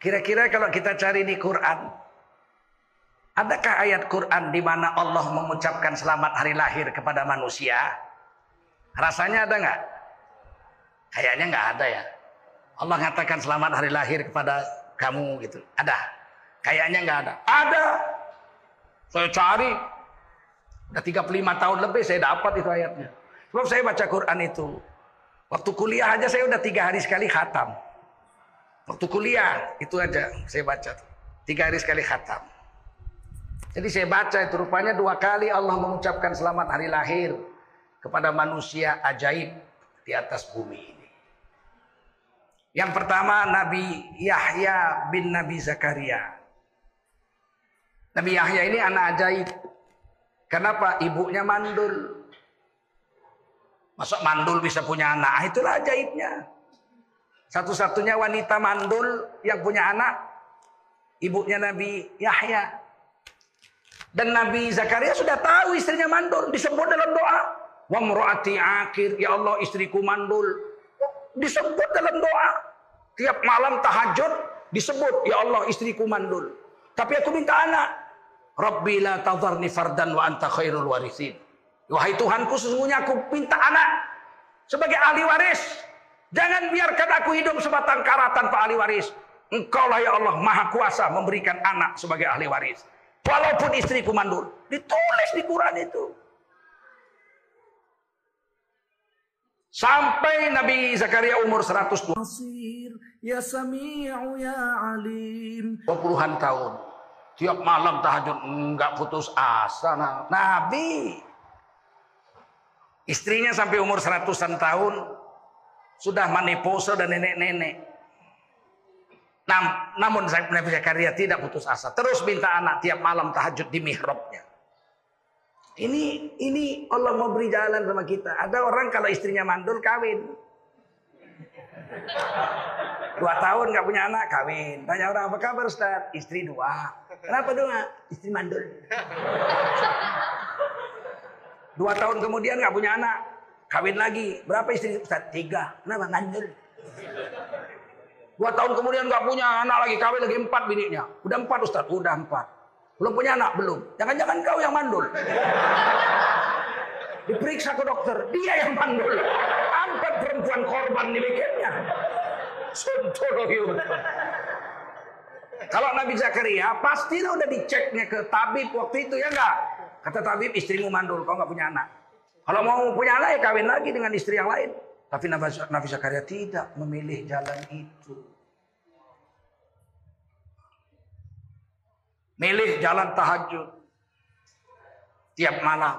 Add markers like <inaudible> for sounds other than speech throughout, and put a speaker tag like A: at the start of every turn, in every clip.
A: Kira-kira kalau kita cari di Quran, adakah ayat Quran di mana Allah mengucapkan selamat hari lahir kepada manusia? Rasanya ada nggak? Kayaknya nggak ada ya. Allah mengatakan selamat hari lahir kepada kamu gitu. Ada? Kayaknya nggak ada. Ada. Saya cari. Udah 35 tahun lebih saya dapat itu ayatnya. Sebab saya baca Quran itu. Waktu kuliah aja saya udah tiga hari sekali khatam. Waktu kuliah itu aja saya baca. Tiga hari sekali khatam. Jadi saya baca itu rupanya dua kali Allah mengucapkan selamat hari lahir kepada manusia ajaib di atas bumi ini. Yang pertama Nabi Yahya bin Nabi Zakaria. Nabi Yahya ini anak ajaib. Kenapa? Ibunya mandul. Masuk mandul bisa punya anak. Ah, itulah ajaibnya. Satu-satunya wanita mandul yang punya anak ibunya Nabi Yahya. Dan Nabi Zakaria sudah tahu istrinya mandul, disebut dalam doa. Wa murati akhir, ya Allah istriku mandul. Disebut dalam doa. Tiap malam tahajud disebut, ya Allah istriku mandul. Tapi aku minta anak. Rabbi la tadharni fardan wa anta khairul warisin. Wahai Tuhanku sesungguhnya aku minta anak sebagai ahli waris. Jangan biarkan aku hidup sebatang kara tanpa ahli waris. Engkau lah ya Allah maha kuasa memberikan anak sebagai ahli waris. Walaupun istriku mandul. Ditulis di Quran itu. Sampai Nabi Zakaria umur 120 ya sami'u ya alim. 20-an tahun. Tiap malam tahajud enggak putus asa. Nabi Istrinya sampai umur seratusan tahun sudah menepose dan nenek-nenek. Nam, namun Nabi Zakaria tidak putus asa. Terus minta anak tiap malam tahajud di mihrabnya. Ini ini Allah mau beri jalan sama kita. Ada orang kalau istrinya mandul kawin. Dua tahun nggak punya anak kawin. Tanya orang apa kabar Ustaz? Istri dua. Kenapa dua? Istri mandul. Dua tahun kemudian nggak punya anak. Kawin lagi. Berapa istri Ustaz? Tiga. Kenapa? Ngandel. Dua tahun kemudian nggak punya anak lagi. Kawin lagi empat bininya. Udah empat Ustaz? Udah empat. Belum punya anak? Belum. Jangan-jangan kau yang mandul. Diperiksa ke dokter. Dia yang mandul. Empat perempuan korban dibikinnya. Kalau Nabi Zakaria pasti udah diceknya ke tabib waktu itu ya enggak? Kata tabib istrimu mandul, kau nggak punya anak. Kalau mau punya anak ya kawin lagi dengan istri yang lain. Tapi Nabi Zakaria tidak memilih jalan itu. Milih jalan tahajud. Tiap malam.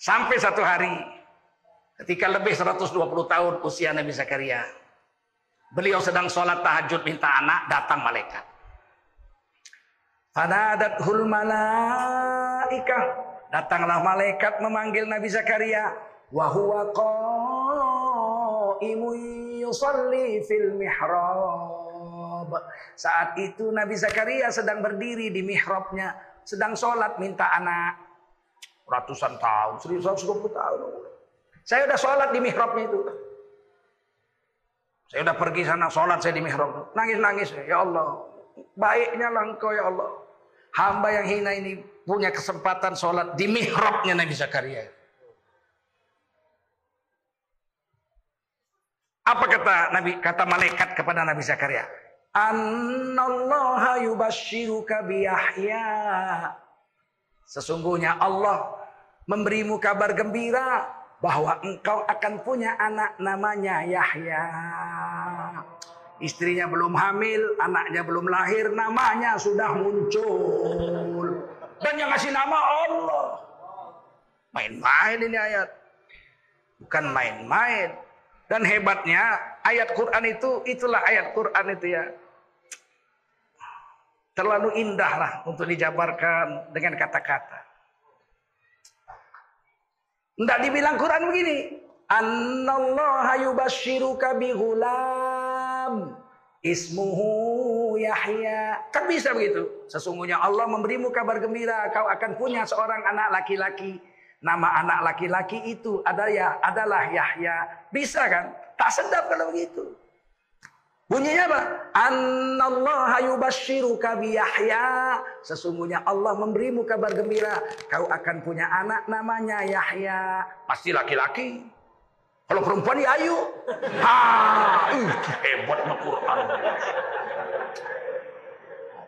A: Sampai satu hari. Ketika lebih 120 tahun usia Nabi Zakaria. Beliau sedang sholat tahajud minta anak. Datang malaikat. Fanadathul malaikah. Datanglah malaikat memanggil Nabi Zakaria. Wahuwa qaimu yusalli fil mihrab. Saat itu Nabi Zakaria sedang berdiri di mihrabnya. Sedang sholat minta anak. Ratusan tahun, 120 tahun. Saya udah sholat di mihrabnya itu. Saya udah pergi sana sholat saya di mihrab. Nangis-nangis. Ya Allah. Baiknya lah engkau ya Allah. Hamba yang hina ini punya kesempatan sholat di mihrabnya Nabi Zakaria. Apa kata Nabi kata malaikat kepada Nabi Zakaria? Annallaha yubashshiruka biyahya. Sesungguhnya Allah memberimu kabar gembira bahwa engkau akan punya anak namanya Yahya. Istrinya belum hamil, anaknya belum lahir, namanya sudah muncul. Dan yang ngasih nama Allah. Main-main ini ayat. Bukan main-main. Dan hebatnya ayat Quran itu, itulah ayat Quran itu ya. Terlalu indah lah untuk dijabarkan dengan kata-kata. Tidak dibilang Quran begini. Annallaha yubashiruka bighulam. Ismuhu Yahya. Kan bisa begitu. Sesungguhnya Allah memberimu kabar gembira. Kau akan punya seorang anak laki-laki. Nama anak laki-laki itu adalah, adalah Yahya. Bisa kan? Tak sedap kalau begitu. Bunyinya apa? Annallaha yubashshiruka bi Yahya. Sesungguhnya Allah memberimu kabar gembira, kau akan punya anak namanya Yahya. Pasti laki-laki. Kalau perempuan ya ayu. Ha, uh, hebat Quran.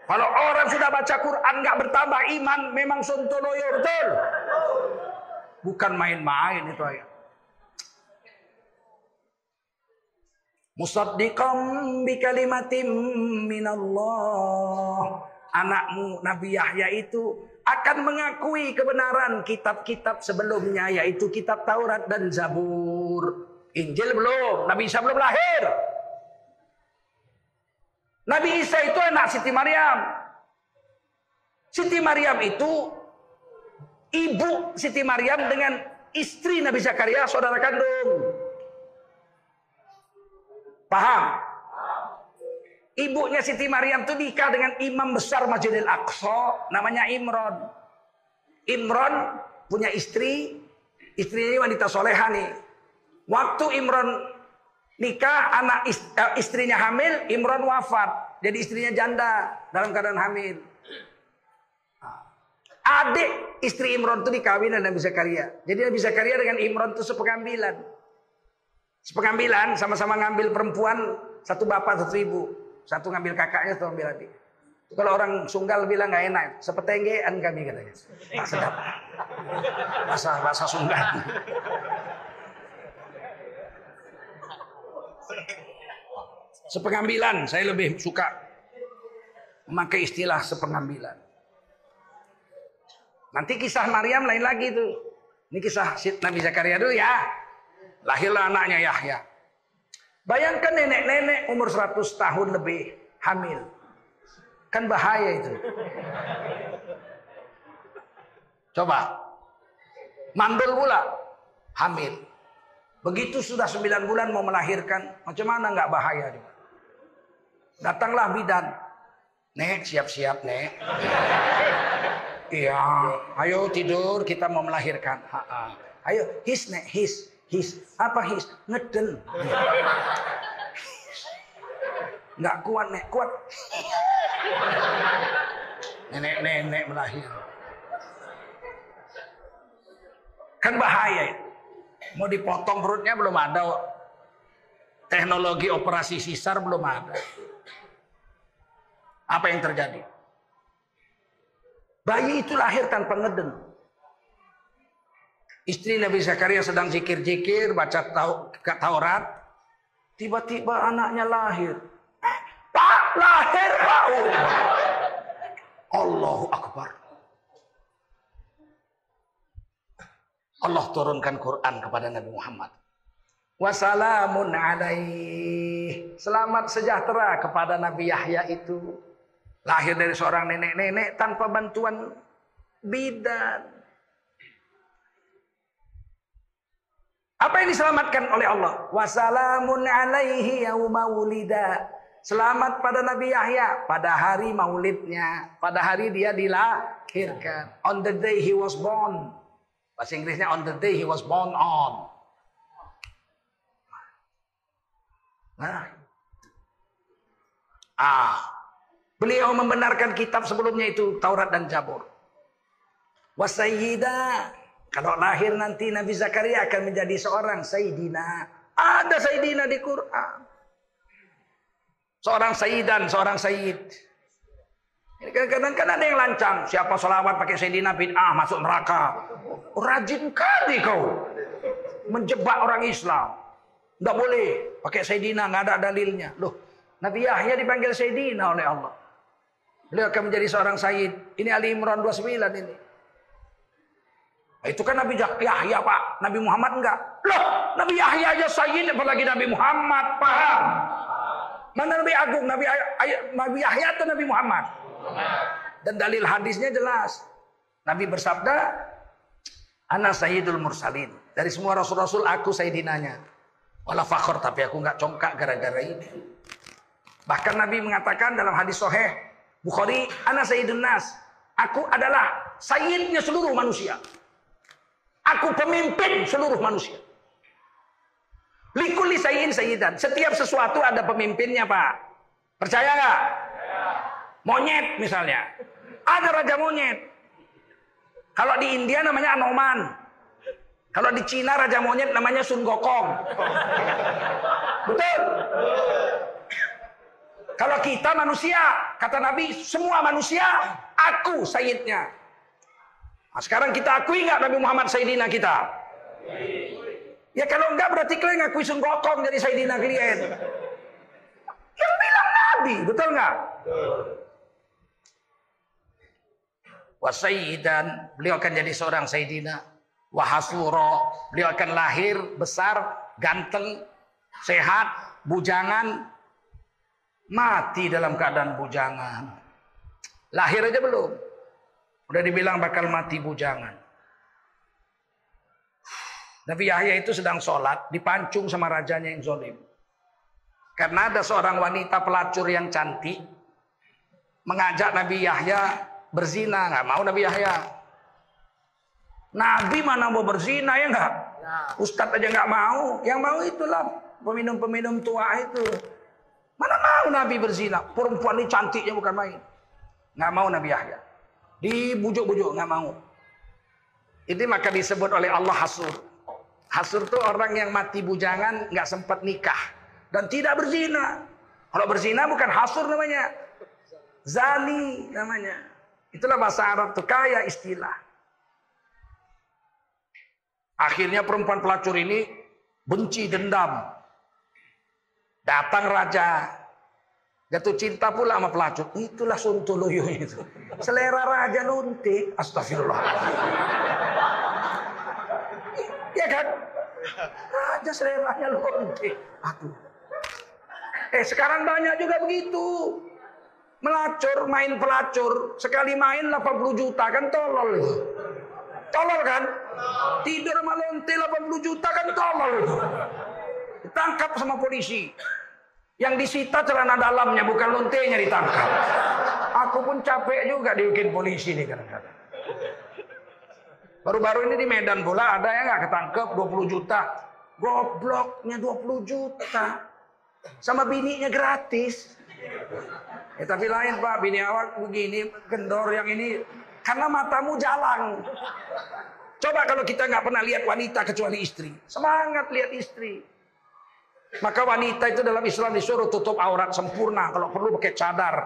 A: Kalau orang sudah baca Quran nggak bertambah iman, memang sontoloyo betul. Bukan main-main itu ayat. Musaddiqam bi kalimatim minallah. Anakmu Nabi Yahya itu akan mengakui kebenaran kitab-kitab sebelumnya yaitu kitab Taurat dan Zabur. Injil belum, Nabi Isa belum lahir. Nabi Isa itu anak Siti Maryam. Siti Maryam itu ibu Siti Maryam dengan istri Nabi Zakaria saudara kandung. Paham? Ibunya Siti Maryam itu nikah dengan imam besar Masjidil Aqsa namanya Imron. Imron punya istri, istrinya ini wanita soleha nih. Waktu Imron nikah, anak eh, istrinya hamil, Imron wafat. Jadi istrinya janda dalam keadaan hamil. Adik istri Imron itu dikawin dengan Nabi Zakaria. Jadi Nabi Zakaria dengan Imron itu sepengambilan. Sepengambilan sama-sama ngambil perempuan satu bapak satu ibu. Satu ngambil kakaknya satu ngambil adik. Kalau orang sunggal bilang nggak enak, sepetenggean kami katanya. Tak sedap. Bahasa bahasa sunggal. Sepengambilan, saya lebih suka memakai istilah sepengambilan. Nanti kisah Maryam lain lagi tuh. Ini kisah Nabi Zakaria dulu ya. Lahirlah anaknya Yahya. Bayangkan nenek-nenek umur 100 tahun lebih hamil. Kan bahaya itu. Coba. Mandul pula. Hamil. Begitu sudah 9 bulan mau melahirkan. Macam mana nggak bahaya juga. Datanglah bidan. Nek, siap-siap, Nek. Iya, ayo tidur, kita mau melahirkan. Ha -ha. Ayo, his, Nek, his. His. Apa his? Ngeden. Nggak kuat, nek. Kuat. Nenek-nenek melahir. Kan bahaya. Mau dipotong perutnya belum ada. Teknologi operasi sisar belum ada. Apa yang terjadi? Bayi itu lahir tanpa ngeden. Istri Nabi Zakaria sedang zikir-zikir, baca Taurat. Tiba-tiba anaknya lahir. Pak, lahir Pak. Allahu Akbar. Allah turunkan Quran kepada Nabi Muhammad. Wassalamun alaih. Selamat sejahtera kepada Nabi Yahya itu. Lahir dari seorang nenek-nenek tanpa bantuan bidan. Apa yang diselamatkan oleh Allah? Wassalamun alaihi yauma wulida. Selamat pada Nabi Yahya pada hari maulidnya, pada hari dia dilahirkan. On the day he was born. Bahasa Inggrisnya on the day he was born on. Nah. Ah. Beliau membenarkan kitab sebelumnya itu Taurat dan Jabur. Wasayyida kalau lahir nanti Nabi Zakaria akan menjadi seorang Sayyidina. Ada Sayyidina di Quran. Seorang Sayyidan, seorang Sayyid. Kadang-kadang kan ada yang lancang. Siapa sholawat pakai Sayyidina bid'ah masuk neraka. Rajin kali kau. Menjebak orang Islam. Tidak boleh pakai Sayyidina, nggak ada dalilnya. Loh, Nabi Yahya dipanggil Sayyidina oleh Allah. Beliau akan menjadi seorang Sayyid. Ini Ali Imran 29 ini. Itu kan Nabi Yahya Pak, Nabi Muhammad enggak. Loh, Nabi Yahya aja sayyid apalagi Nabi Muhammad, paham? Mana Nabi Agung, Nabi Nabi Yahya atau Nabi Muhammad? Dan dalil hadisnya jelas. Nabi bersabda, Ana sayyidul mursalin. Dari semua rasul-rasul aku sayyidinanya. Wala fakhr tapi aku enggak congkak gara-gara ini. Bahkan Nabi mengatakan dalam hadis sahih Bukhari, Ana sayyidun nas. Aku adalah sayyidnya seluruh manusia. Aku pemimpin seluruh manusia. Likuli sayyin sayyidan. Setiap sesuatu ada pemimpinnya, Pak. Percaya nggak? Monyet misalnya. Ada raja monyet. Kalau di India namanya Anoman. Kalau di Cina raja monyet namanya Sun Gokong. Betul? Kalau kita manusia, kata Nabi, semua manusia, aku sayyidnya. Nah, sekarang kita akui nggak Nabi Muhammad sayyidina kita? Ya kalau enggak berarti kalian ngakui Sun Gokong jadi sayyidina kalian. Yang bilang Nabi, betul nggak? Wasayyidan, beliau akan jadi seorang sayyidina. Wahasuro, beliau akan lahir besar, ganteng, sehat, bujangan, mati dalam keadaan bujangan. Lahir aja belum. Udah dibilang bakal mati bujangan. Nabi Yahya itu sedang sholat, dipancung sama rajanya yang zolim. Karena ada seorang wanita pelacur yang cantik, mengajak Nabi Yahya berzina. Nggak mau Nabi Yahya. Nabi mana mau berzina ya nggak? Ya. Ustadz aja nggak mau. Yang mau itulah peminum-peminum tua itu. Mana mau Nabi berzina? Perempuan ini cantiknya bukan main. Nggak mau Nabi Yahya. Dibujuk-bujuk nggak mau. Ini maka disebut oleh Allah hasur. Hasur itu orang yang mati bujangan nggak sempat nikah dan tidak berzina. Kalau berzina bukan hasur namanya, zani namanya. Itulah bahasa Arab tuh kaya istilah. Akhirnya perempuan pelacur ini benci dendam. Datang raja, jatuh cinta pula sama pelacur. Itulah Suntoloyo itu. Selera raja luntik. Astagfirullah. Ya kan? Raja seleranya lonte. Aduh. Eh sekarang banyak juga begitu. Melacur, main pelacur. Sekali main 80 juta kan tolol. Tolol kan? Tidur sama lonte 80 juta kan tolol. Ditangkap sama polisi. Yang disita celana dalamnya bukan lontenya ditangkap. Aku pun capek juga dibikin polisi nih kadang-kadang. Baru-baru ini di Medan bola ada yang nggak ketangkep 20 juta. Gobloknya 20 juta. Sama bininya gratis. Ya tapi lain pak, bini awak begini, kendor yang ini. Karena matamu jalan. Coba kalau kita nggak pernah lihat wanita kecuali istri. Semangat lihat istri. Maka wanita itu dalam Islam disuruh tutup aurat sempurna. Kalau perlu pakai cadar.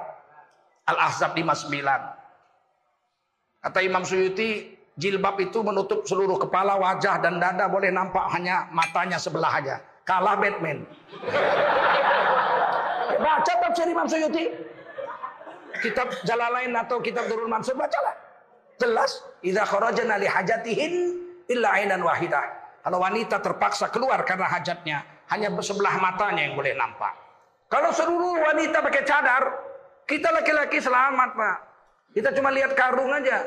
A: Al-Ahzab 59. Kata Imam Suyuti, Jilbab itu menutup seluruh kepala, wajah, dan dada. Boleh nampak hanya matanya sebelah aja. Kalah Batman. Baca tafsir Imam Suyuti. Kitab Jalalain atau kitab Durul Mansur, bacalah. Jelas. Iza kharajana li hajatihin illa ainan wahidah. Kalau wanita terpaksa keluar karena hajatnya, hanya sebelah matanya yang boleh nampak. Kalau seluruh wanita pakai cadar, kita laki-laki selamat, Pak. Kita cuma lihat karung aja.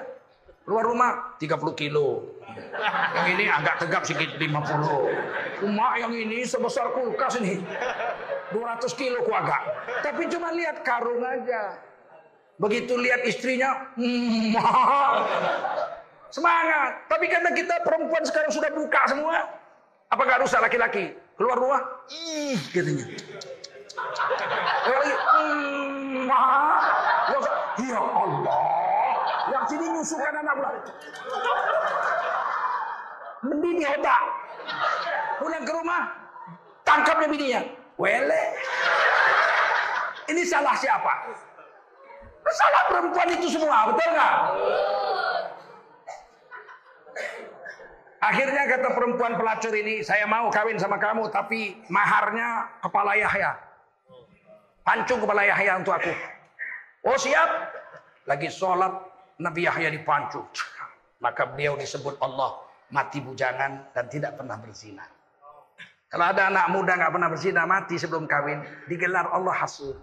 A: Keluar rumah 30 kilo. Yang ini agak tegap sedikit 50. Rumah yang ini sebesar kulkas ini. 200 kilo ku agak. Tapi cuma lihat karung aja. Begitu lihat istrinya, hmm, <laughs> semangat. Tapi karena kita perempuan sekarang sudah buka semua, apa gak rusak laki-laki? Keluar rumah, ih, katanya. Hmm, <laughs> ya Allah. Yang sini nyusukan anak bulan. Mendidih otak. Pulang ke rumah, tangkapnya bininya. Wele. Ini salah siapa? Salah perempuan itu semua, betul nggak? Akhirnya kata perempuan pelacur ini, saya mau kawin sama kamu, tapi maharnya kepala Yahya. Pancung kepala Yahya untuk aku. Oh siap. Lagi sholat, Nabi Yahya dipancu. Maka beliau disebut Allah mati bujangan dan tidak pernah berzina. Kalau ada anak muda nggak pernah berzina mati sebelum kawin, digelar Allah hasur.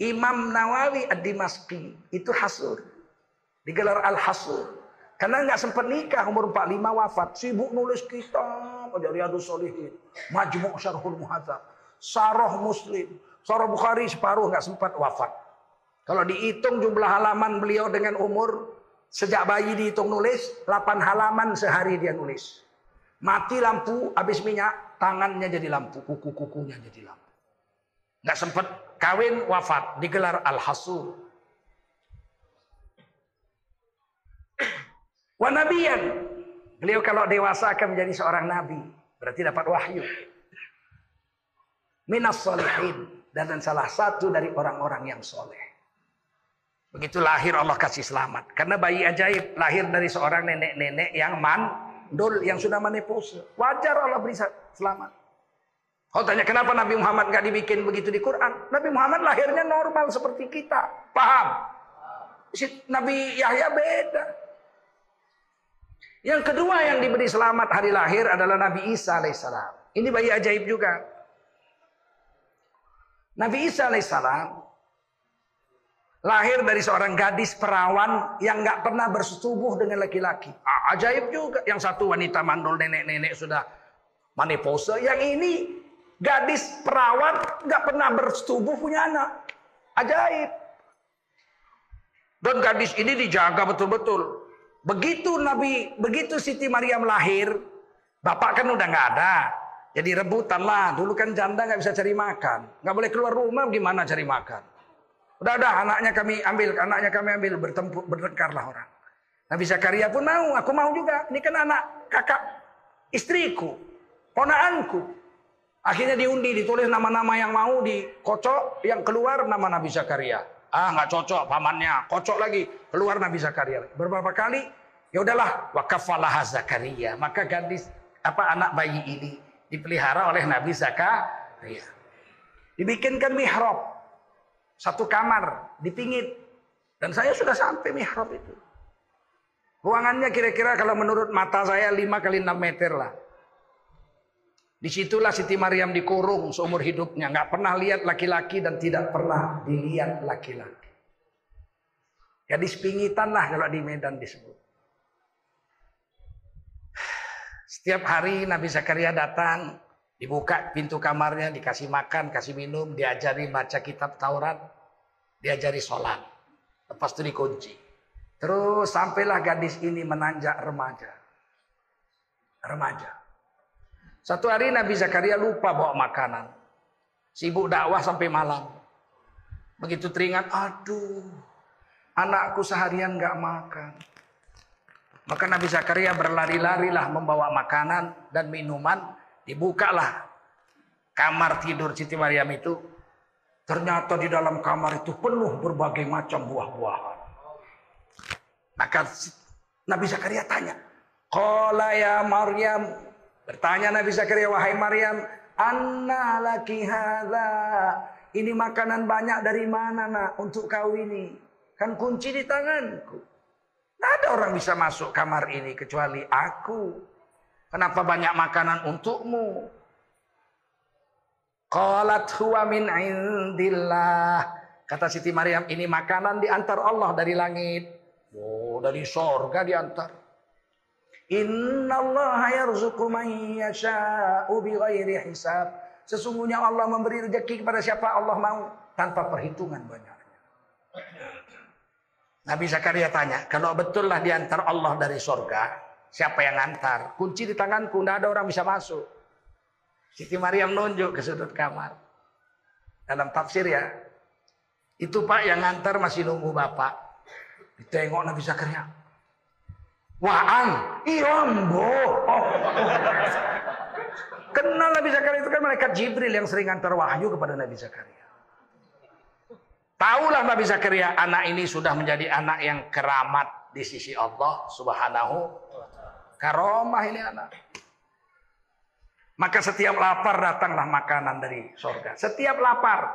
A: Imam Nawawi ad-Dimashqi itu hasur. Digelar al-hasur. Karena nggak sempat nikah umur 45 wafat, sibuk nulis kitab aja Riyadus Solihin, Majmu' Syarhul Muhadzab, Sarah Muslim, Sarah Bukhari separuh nggak sempat wafat. Kalau dihitung jumlah halaman beliau dengan umur sejak bayi dihitung nulis, 8 halaman sehari dia nulis. Mati lampu, habis minyak, tangannya jadi lampu, kuku-kukunya jadi lampu. Nggak sempat kawin, wafat, digelar Al-Hasur. Wanabian. Beliau kalau dewasa akan menjadi seorang nabi. Berarti dapat wahyu. Minas solihin. Dan salah satu dari orang-orang yang soleh. Begitu lahir Allah kasih selamat. Karena bayi ajaib lahir dari seorang nenek-nenek yang mandul, yang sudah menepus. Wajar Allah beri selamat. Kau tanya kenapa Nabi Muhammad nggak dibikin begitu di Quran? Nabi Muhammad lahirnya normal seperti kita. Paham? Nabi Yahya beda. Yang kedua yang diberi selamat hari lahir adalah Nabi Isa alaihissalam. Ini bayi ajaib juga. Nabi Isa alaihissalam Lahir dari seorang gadis perawan yang nggak pernah bersetubuh dengan laki-laki. Ah, ajaib juga. Yang satu wanita mandul nenek-nenek sudah manipose. Yang ini gadis perawan nggak pernah bersetubuh punya anak. Ajaib. Dan gadis ini dijaga betul-betul. Begitu Nabi, begitu Siti Maryam lahir, bapak kan udah nggak ada. Jadi rebutan lah. Dulu kan janda nggak bisa cari makan, nggak boleh keluar rumah, gimana cari makan? Udah udah anaknya kami ambil, anaknya kami ambil bertempur lah orang. Nabi Zakaria pun mau, aku mau juga. Ini kan anak kakak istriku, ponaanku. Akhirnya diundi, ditulis nama-nama yang mau dikocok, yang keluar nama Nabi Zakaria. Ah nggak cocok pamannya, kocok lagi keluar Nabi Zakaria. Beberapa kali, ya udahlah, wakafalah Zakaria. Maka gadis apa anak bayi ini dipelihara oleh Nabi Zakaria. Dibikinkan mihrab, satu kamar dipingit. Dan saya sudah sampai mihrab itu. Ruangannya kira-kira kalau menurut mata saya 5 kali 6 meter lah. Di situlah Siti Maryam dikurung seumur hidupnya. Nggak pernah lihat laki-laki dan tidak pernah dilihat laki-laki. Gadis pingitan lah kalau di Medan disebut. Setiap hari Nabi Zakaria datang Dibuka pintu kamarnya, dikasih makan, kasih minum, diajari baca kitab Taurat, diajari sholat. Lepas itu dikunci. Terus sampailah gadis ini menanjak remaja. Remaja. Satu hari Nabi Zakaria lupa bawa makanan. Sibuk dakwah sampai malam. Begitu teringat, aduh, anakku seharian gak makan. Maka Nabi Zakaria berlari-larilah membawa makanan dan minuman Dibukalah kamar tidur Siti Maryam itu. Ternyata di dalam kamar itu penuh berbagai macam buah-buahan. Maka Nabi Zakaria tanya. Qala ya Maryam. Bertanya Nabi Zakaria, wahai Maryam. Anna laki hadha. Ini makanan banyak dari mana nak untuk kau ini? Kan kunci di tanganku. Tidak ada orang bisa masuk kamar ini kecuali aku. Kenapa banyak makanan untukmu? Qalat huwa min indillah. Kata Siti Maryam, ini makanan diantar Allah dari langit. Oh, dari sorga diantar. Inna Allah yarzuqu man yasha'u bighairi hisab. Sesungguhnya Allah memberi rezeki kepada siapa Allah mau tanpa perhitungan banyaknya. Nabi Zakaria tanya, kalau betullah diantar Allah dari sorga, Siapa yang ngantar? Kunci di tanganku, tidak ada orang bisa masuk. Siti Maryam nunjuk ke sudut kamar. Dalam tafsir ya. Itu pak yang ngantar masih nunggu bapak. Ditengok Nabi Zakaria. Waan, iya mbo. Oh. Kenal Nabi Zakaria itu kan malaikat Jibril yang sering ngantar wahyu kepada Nabi Zakaria. Taulah Nabi Zakaria anak ini sudah menjadi anak yang keramat di sisi Allah Subhanahu Karomah ini anak. Maka setiap lapar datanglah makanan dari sorga. Setiap lapar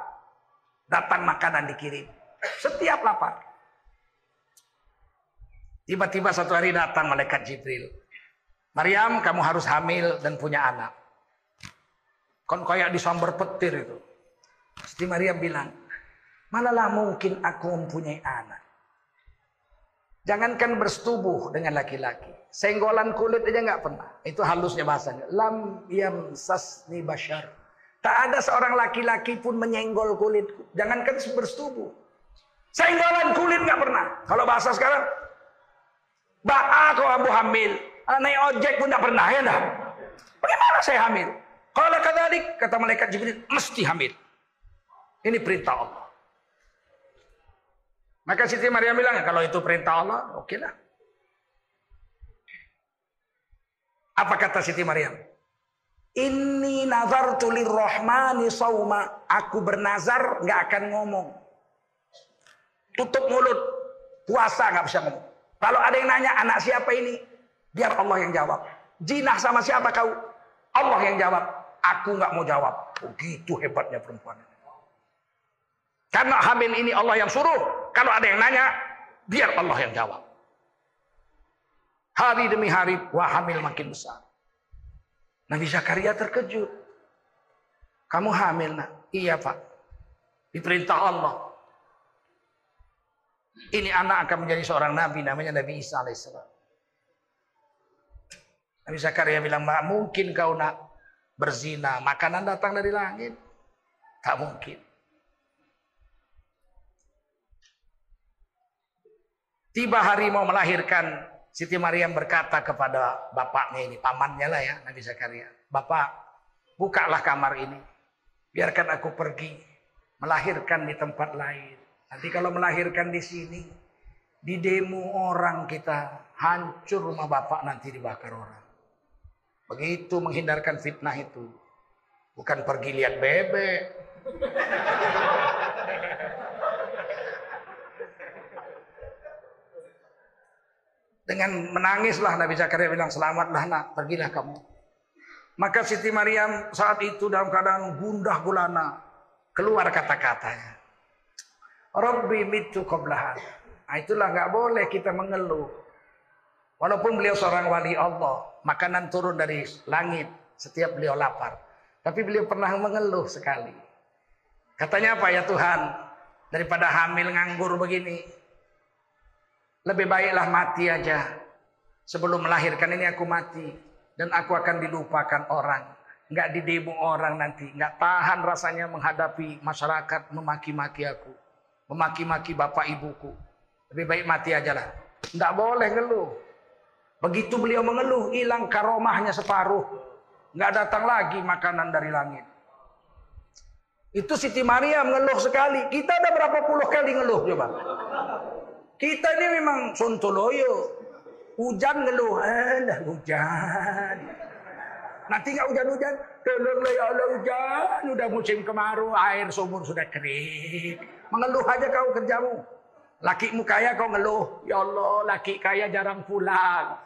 A: datang makanan dikirim. Setiap lapar. Tiba-tiba satu hari datang malaikat Jibril. Maryam kamu harus hamil dan punya anak. Kon kayak disambar petir itu. Pasti Maryam bilang, manalah mungkin aku mempunyai anak. Jangankan bersetubuh dengan laki-laki. Senggolan kulit aja nggak pernah. Itu halusnya bahasanya. Lam yam sasni bashar. Tak ada seorang laki-laki pun menyenggol kulitku. Jangankan bersetubuh. Senggolan kulit nggak pernah. Kalau bahasa sekarang, Ba'a kau abu hamil. Ah, naik ojek pun nggak pernah ya dah. Bagaimana saya hamil? Kalau kadzalik kata malaikat Jibril mesti hamil. Ini perintah Allah. Maka Siti Maryam bilang kalau itu perintah Allah, oke okay lah. Apa kata Siti Maryam? Ini nazar tulir rohmani sauma. Aku bernazar nggak akan ngomong. Tutup mulut. Puasa nggak bisa ngomong. Kalau ada yang nanya anak siapa ini, biar Allah yang jawab. Jinah sama siapa kau? Allah yang jawab. Aku nggak mau jawab. Begitu hebatnya perempuan. Karena hamil ini Allah yang suruh. Kalau ada yang nanya, biar Allah yang jawab. Hari demi hari, wah hamil makin besar. Nabi Zakaria terkejut. Kamu hamil nak? Iya pak. Diperintah Allah. Ini anak akan menjadi seorang nabi namanya Nabi Isa alaihissalam. Nabi Zakaria bilang, mungkin kau nak berzina. Makanan datang dari langit. Tak mungkin. Tiba hari mau melahirkan, Siti Maryam berkata kepada bapaknya ini, pamannya lah ya, Nabi Zakaria. Bapak, bukalah kamar ini. Biarkan aku pergi melahirkan di tempat lain. Nanti kalau melahirkan di sini, di demo orang kita, hancur rumah bapak nanti dibakar orang. Begitu menghindarkan fitnah itu. Bukan pergi lihat bebek. Dengan menangislah Nabi Zakaria bilang selamatlah nak pergilah kamu. Maka Siti Maryam saat itu dalam keadaan gundah gulana keluar kata-katanya. Rabbi mitu qablahan. Nah, itulah nggak boleh kita mengeluh. Walaupun beliau seorang wali Allah, makanan turun dari langit setiap beliau lapar. Tapi beliau pernah mengeluh sekali. Katanya apa ya Tuhan? Daripada hamil nganggur begini, lebih baiklah mati aja. Sebelum melahirkan ini aku mati. Dan aku akan dilupakan orang. Nggak didemo orang nanti. Nggak tahan rasanya menghadapi masyarakat memaki-maki aku. Memaki-maki bapak ibuku. Lebih baik mati aja lah. Nggak boleh ngeluh. Begitu beliau mengeluh, hilang karomahnya separuh. Nggak datang lagi makanan dari langit. Itu Siti Maria mengeluh sekali. Kita ada berapa puluh kali ngeluh coba. Kita ini memang sontoloyo. Hujan ngeluh, eh hujan. Nanti nggak hujan-hujan, tolonglah ya Allah hujan. Udah musim kemarau, air sumur sudah kering. Mengeluh aja kau kerjamu. Lakimu kaya kau ngeluh. Ya Allah, laki kaya jarang pulang.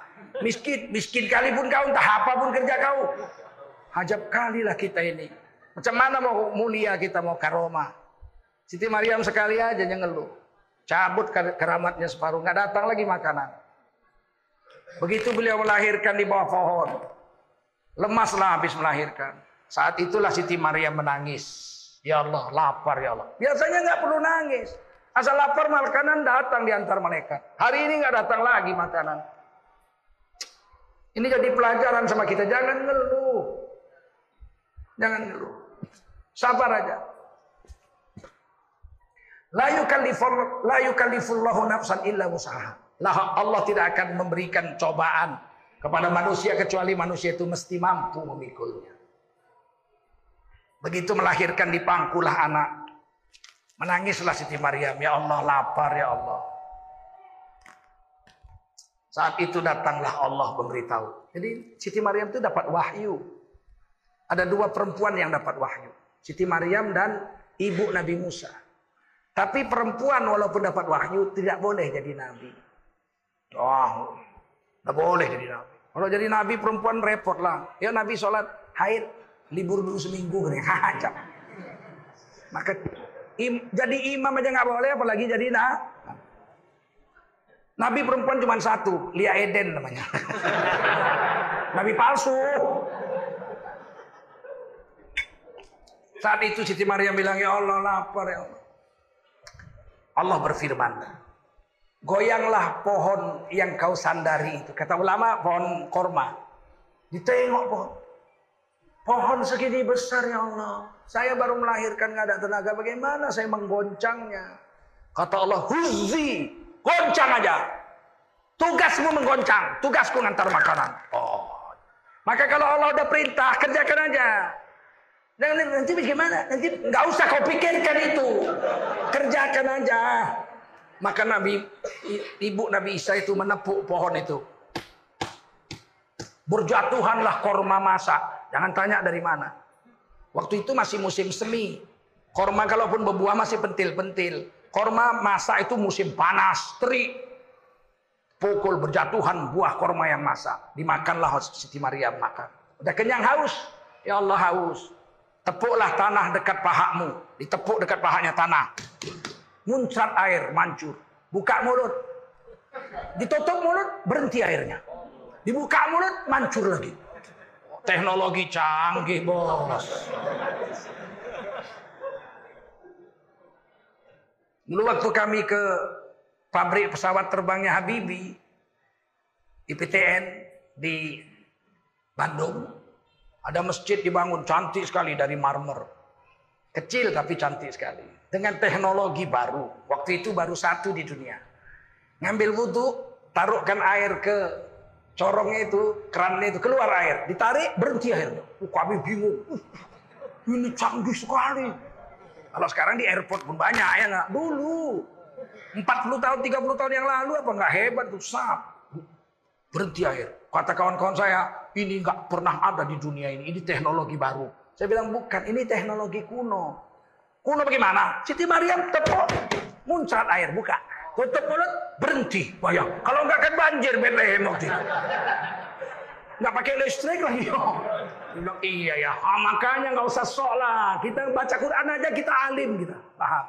A: Miskin, miskin kali pun kau, entah apa pun kerja kau. Hajab kali lah kita ini. Macam mana mau mulia kita, mau karoma. Siti Maryam sekali aja yang ngeluh. Cabut keramatnya separuh, nggak datang lagi makanan. Begitu beliau melahirkan di bawah pohon. Lemaslah habis melahirkan. Saat itulah Siti Maria menangis. Ya Allah, lapar ya Allah. Biasanya nggak perlu nangis. Asal lapar makanan datang di antar malaikat. Hari ini nggak datang lagi makanan. Ini jadi pelajaran sama kita. Jangan ngeluh. Jangan ngeluh. Sabar aja. La yukallifullahu nafsan illa usaha. Allah tidak akan memberikan cobaan kepada manusia kecuali manusia itu mesti mampu memikulnya. Begitu melahirkan di pangkulah anak. Menangislah Siti Maryam, ya Allah lapar ya Allah. Saat itu datanglah Allah memberitahu. Jadi Siti Maryam itu dapat wahyu. Ada dua perempuan yang dapat wahyu. Siti Maryam dan ibu Nabi Musa. Tapi perempuan walaupun dapat wahyu tidak boleh jadi nabi. Oh, tidak boleh jadi nabi. Kalau jadi nabi perempuan repot lah. Ya nabi sholat haid libur dulu seminggu <laughs> nih. Hacap. Maka im, jadi imam aja nggak boleh apalagi jadi nah. Nabi perempuan cuma satu, Lia Eden namanya. <laughs> nabi palsu. Saat itu Siti Maryam bilang, ya Allah lapar ya Allah. Allah berfirman, goyanglah pohon yang kau sandari itu. Kata ulama pohon korma. Ditengok pohon. Pohon segini besar ya Allah. Saya baru melahirkan nggak ada tenaga. Bagaimana saya menggoncangnya? Kata Allah, huzi, goncang aja. Tugasmu menggoncang, tugasku ngantar makanan. Oh, Maka kalau Allah udah perintah, kerjakan aja. Nanti, nanti bagaimana? Nanti nggak usah kau pikirkan itu. Kerjakan aja. Maka Nabi, ibu Nabi Isa itu menepuk pohon itu. Berjatuhanlah korma masak. Jangan tanya dari mana. Waktu itu masih musim semi. Korma kalaupun berbuah masih pentil-pentil. Korma masak itu musim panas, terik. Pukul berjatuhan buah korma yang masak. Dimakanlah Siti Maryam makan. Udah kenyang haus. Ya Allah haus. Tepuklah tanah dekat pahamu. Ditepuk dekat pahanya tanah. Muncrat air, mancur. Buka mulut. Ditutup mulut, berhenti airnya. Dibuka mulut, mancur lagi. Teknologi canggih, bos. Dulu waktu kami ke pabrik pesawat terbangnya Habibi, IPTN di Bandung, ada masjid dibangun cantik sekali dari marmer. Kecil tapi cantik sekali. Dengan teknologi baru. Waktu itu baru satu di dunia. Ngambil wudhu, taruhkan air ke corongnya itu, kerannya itu, keluar air. Ditarik, berhenti airnya. Uh, kami bingung. Uh, ini canggih sekali. Kalau sekarang di airport pun banyak ya nggak? Dulu 40 tahun, 30 tahun yang lalu apa nggak hebat tuh sap. Berhenti air. Kata kawan-kawan saya, ini nggak pernah ada di dunia ini. Ini teknologi baru. Saya bilang bukan, ini teknologi kuno. Kuno bagaimana? Siti Maryam tepuk, muncrat air, buka. Tutup mulut, berhenti. Bayang, kalau nggak kan banjir Bethlehem waktu itu. Nggak pakai listrik lagi. bilang, iya ya, ha, makanya nggak usah sok lah. Kita baca Quran aja kita alim kita. Paham?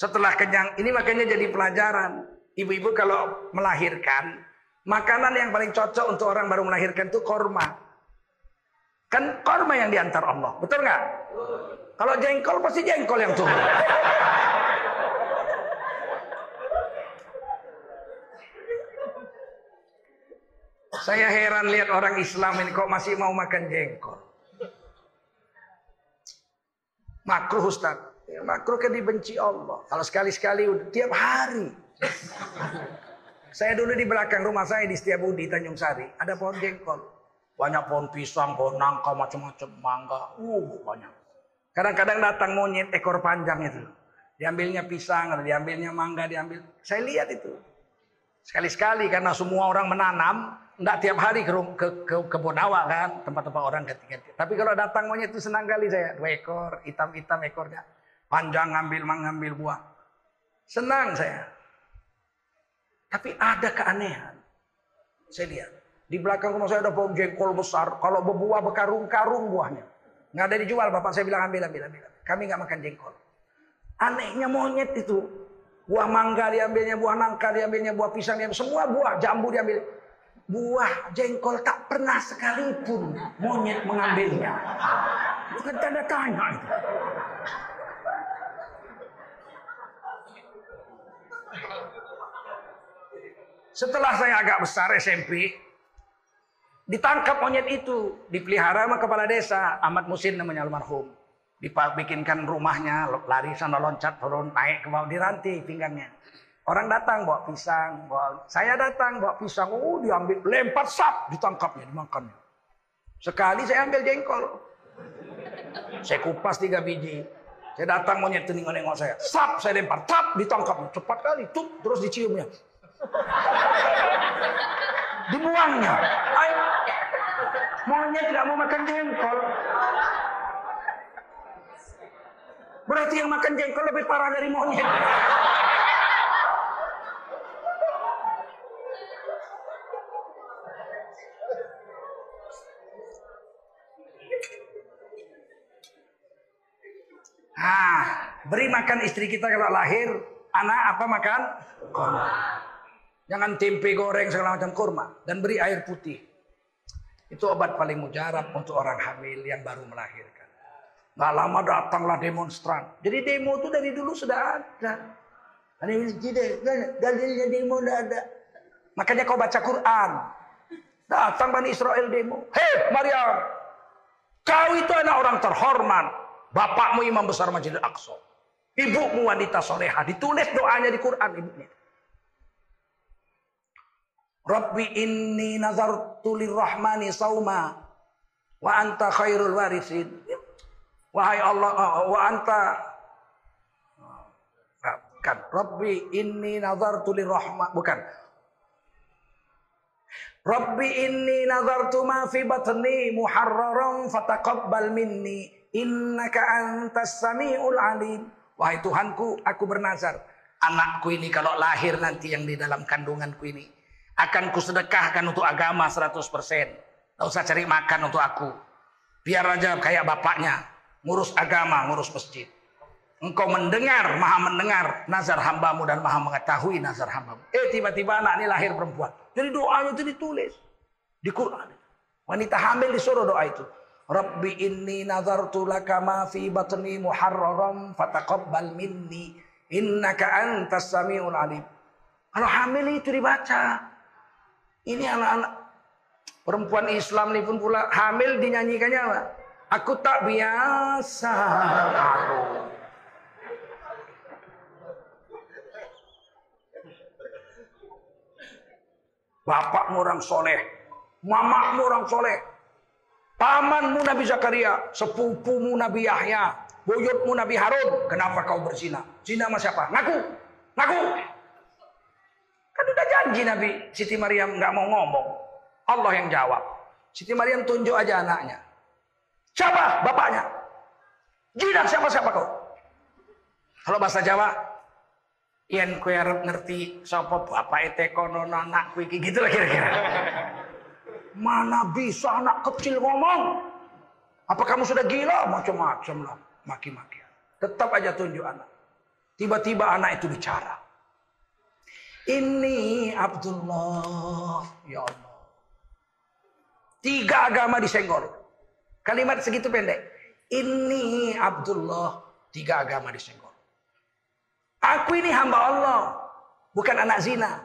A: Setelah kenyang, ini makanya jadi pelajaran. Ibu-ibu kalau melahirkan, makanan yang paling cocok untuk orang baru melahirkan itu korma. Kan korma yang diantar Allah, betul nggak? Kalau jengkol pasti jengkol yang turun. Saya heran lihat orang Islam ini kok masih mau makan jengkol. Makruh Ustaz. Ya, makruh kan dibenci Allah. Kalau sekali-sekali tiap hari. Saya dulu di belakang rumah saya di Setiabudi Tanjung Sari ada pohon jengkol. Banyak pohon pisang, pohon nangka, macam-macam, mangga. Uh, banyak. Kadang-kadang datang monyet ekor panjang itu. Diambilnya pisang, diambilnya mangga, diambil. Saya lihat itu. Sekali-sekali karena semua orang menanam, enggak tiap hari ke, ke, ke kebun awak kan, tempat-tempat orang ganti-ganti. Tapi kalau datang monyet itu senang kali saya. Dua ekor, hitam-hitam ekornya. Panjang ngambil, mengambil buah. Senang saya. Tapi ada keanehan. Saya lihat. Di belakang rumah saya ada pohon jengkol besar. Kalau berbuah berkarung-karung buahnya. Nggak ada dijual. Bapak saya bilang ambil, ambil, ambil. Kami nggak makan jengkol. Anehnya monyet itu. Buah mangga diambilnya, buah nangka diambilnya, buah pisang diambil. Semua buah, jambu diambil. Buah jengkol tak pernah sekalipun monyet mengambilnya. Itu kan tanda tanya itu. Setelah saya agak besar SMP, ditangkap monyet itu, dipelihara sama kepala desa, Ahmad Musin namanya almarhum. Dibikinkan rumahnya, lari sana loncat turun, naik ke bawah diranti pinggangnya. Orang datang bawa pisang, bawa saya datang bawa pisang, oh diambil, lempar sap, ditangkapnya, dimakannya. Sekali saya ambil jengkol. Saya kupas tiga biji. Saya datang monyet itu nengok-nengok saya. Sap, saya lempar. Tap, ditangkap. Cepat kali. Tup, terus diciumnya. Dibuangnya. Ayo. Monyet tidak mau makan jengkol. Berarti yang makan jengkol lebih parah dari monyet. Ah, beri makan istri kita kalau lahir anak apa makan? Kurma. Jangan tempe goreng segala macam kurma dan beri air putih. Itu obat paling mujarab untuk orang hamil yang baru melahirkan. Gak lama datanglah demonstran. Jadi demo itu dari dulu sudah ada. Dalilnya demo tidak ada. Makanya kau baca Quran. Datang Bani Israel demo. Hei Maryam. Kau itu anak orang terhormat. Bapakmu imam besar Masjid Al-Aqsa. Ibumu wanita soleha. Ditulis doanya di Quran ibunya. Rabbi inni nazartu lirrahmani sauma wa anta khairul warisin. Wahai Allah, wa anta bukan. Rabbi inni nazartu lirrahman bukan. Rabbi inni nazartu ma fi batni muharraran fataqabbal minni. Innaka antas samiul alim. Wahai Tuhanku, aku bernazar, anakku ini kalau lahir nanti yang di dalam kandunganku ini akan kusedekahkan untuk agama 100%. Tidak usah cari makan untuk aku. Biar aja kayak bapaknya, ngurus agama, ngurus masjid. Engkau mendengar, maha mendengar nazar hambamu dan maha mengetahui nazar hambamu. Eh tiba-tiba anak ini lahir perempuan. Jadi doanya itu ditulis di Quran. Wanita hamil disuruh doa itu. Rabbi inni nazartu laka ma fi batni muharraram fataqabbal minni innaka antas samiul alim. Kalau hamil itu dibaca. Ini anak-anak perempuan Islam ini pun pula hamil dinyanyikannya apa? Aku tak biasa. Aduh. Bapakmu orang soleh. Mamamu orang soleh. Pamanmu Nabi Zakaria. Sepupumu Nabi Yahya. Buyutmu Nabi Harun. Kenapa kau berzina? Zina sama siapa? Ngaku. Ngaku. Janji Nabi Siti Maryam nggak mau ngomong. Allah yang jawab. Siti Maryam tunjuk aja anaknya. Siapa bapaknya? Jinak siapa-siapa kau? Kalau bahasa Jawa, yen kue ngerti sapa bapak ete kono anak kue gitu lah kira-kira. Mana bisa anak kecil ngomong? Apa kamu sudah gila? Macam-macam lah. Maki-maki. Tetap aja tunjuk anak. Tiba-tiba anak itu bicara. Ini Abdullah. Ya Allah. Tiga agama disenggol. Kalimat segitu pendek. Ini Abdullah. Tiga agama disenggol. Aku ini hamba Allah, bukan anak zina.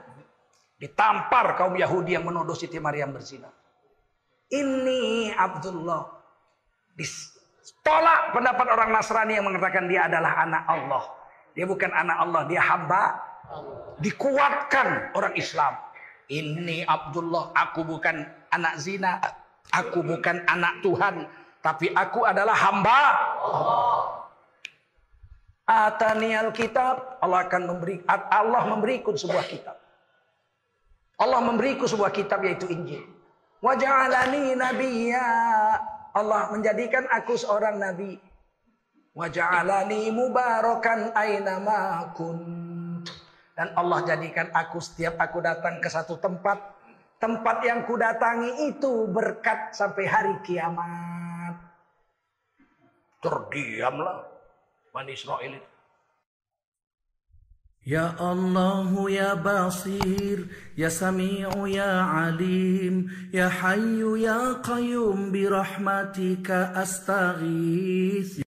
A: Ditampar kaum Yahudi yang menuduh Siti Maryam berzina. Ini Abdullah. Tolak pendapat orang Nasrani yang mengatakan dia adalah anak Allah. Dia bukan anak Allah, dia hamba. Dikuatkan orang Islam. Ini Abdullah, aku bukan anak zina. Aku bukan anak Tuhan. Tapi aku adalah hamba. Atanial kitab, Allah akan memberi Allah memberiku sebuah kitab. Allah memberiku sebuah kitab yaitu Injil. Waja'alani nabiyya. Allah menjadikan aku seorang nabi. Waja'alani mubarakan aina ma Dan Allah jadikan aku setiap aku datang ke satu tempat, tempat yang kudatangi itu berkat sampai hari kiamat. Terdiamlah. Bani Israel itu.
B: Ya Allah ya Basir Ya Sami'u ya Alim Ya Hayyu ya Qayyum Birahmatika astaghith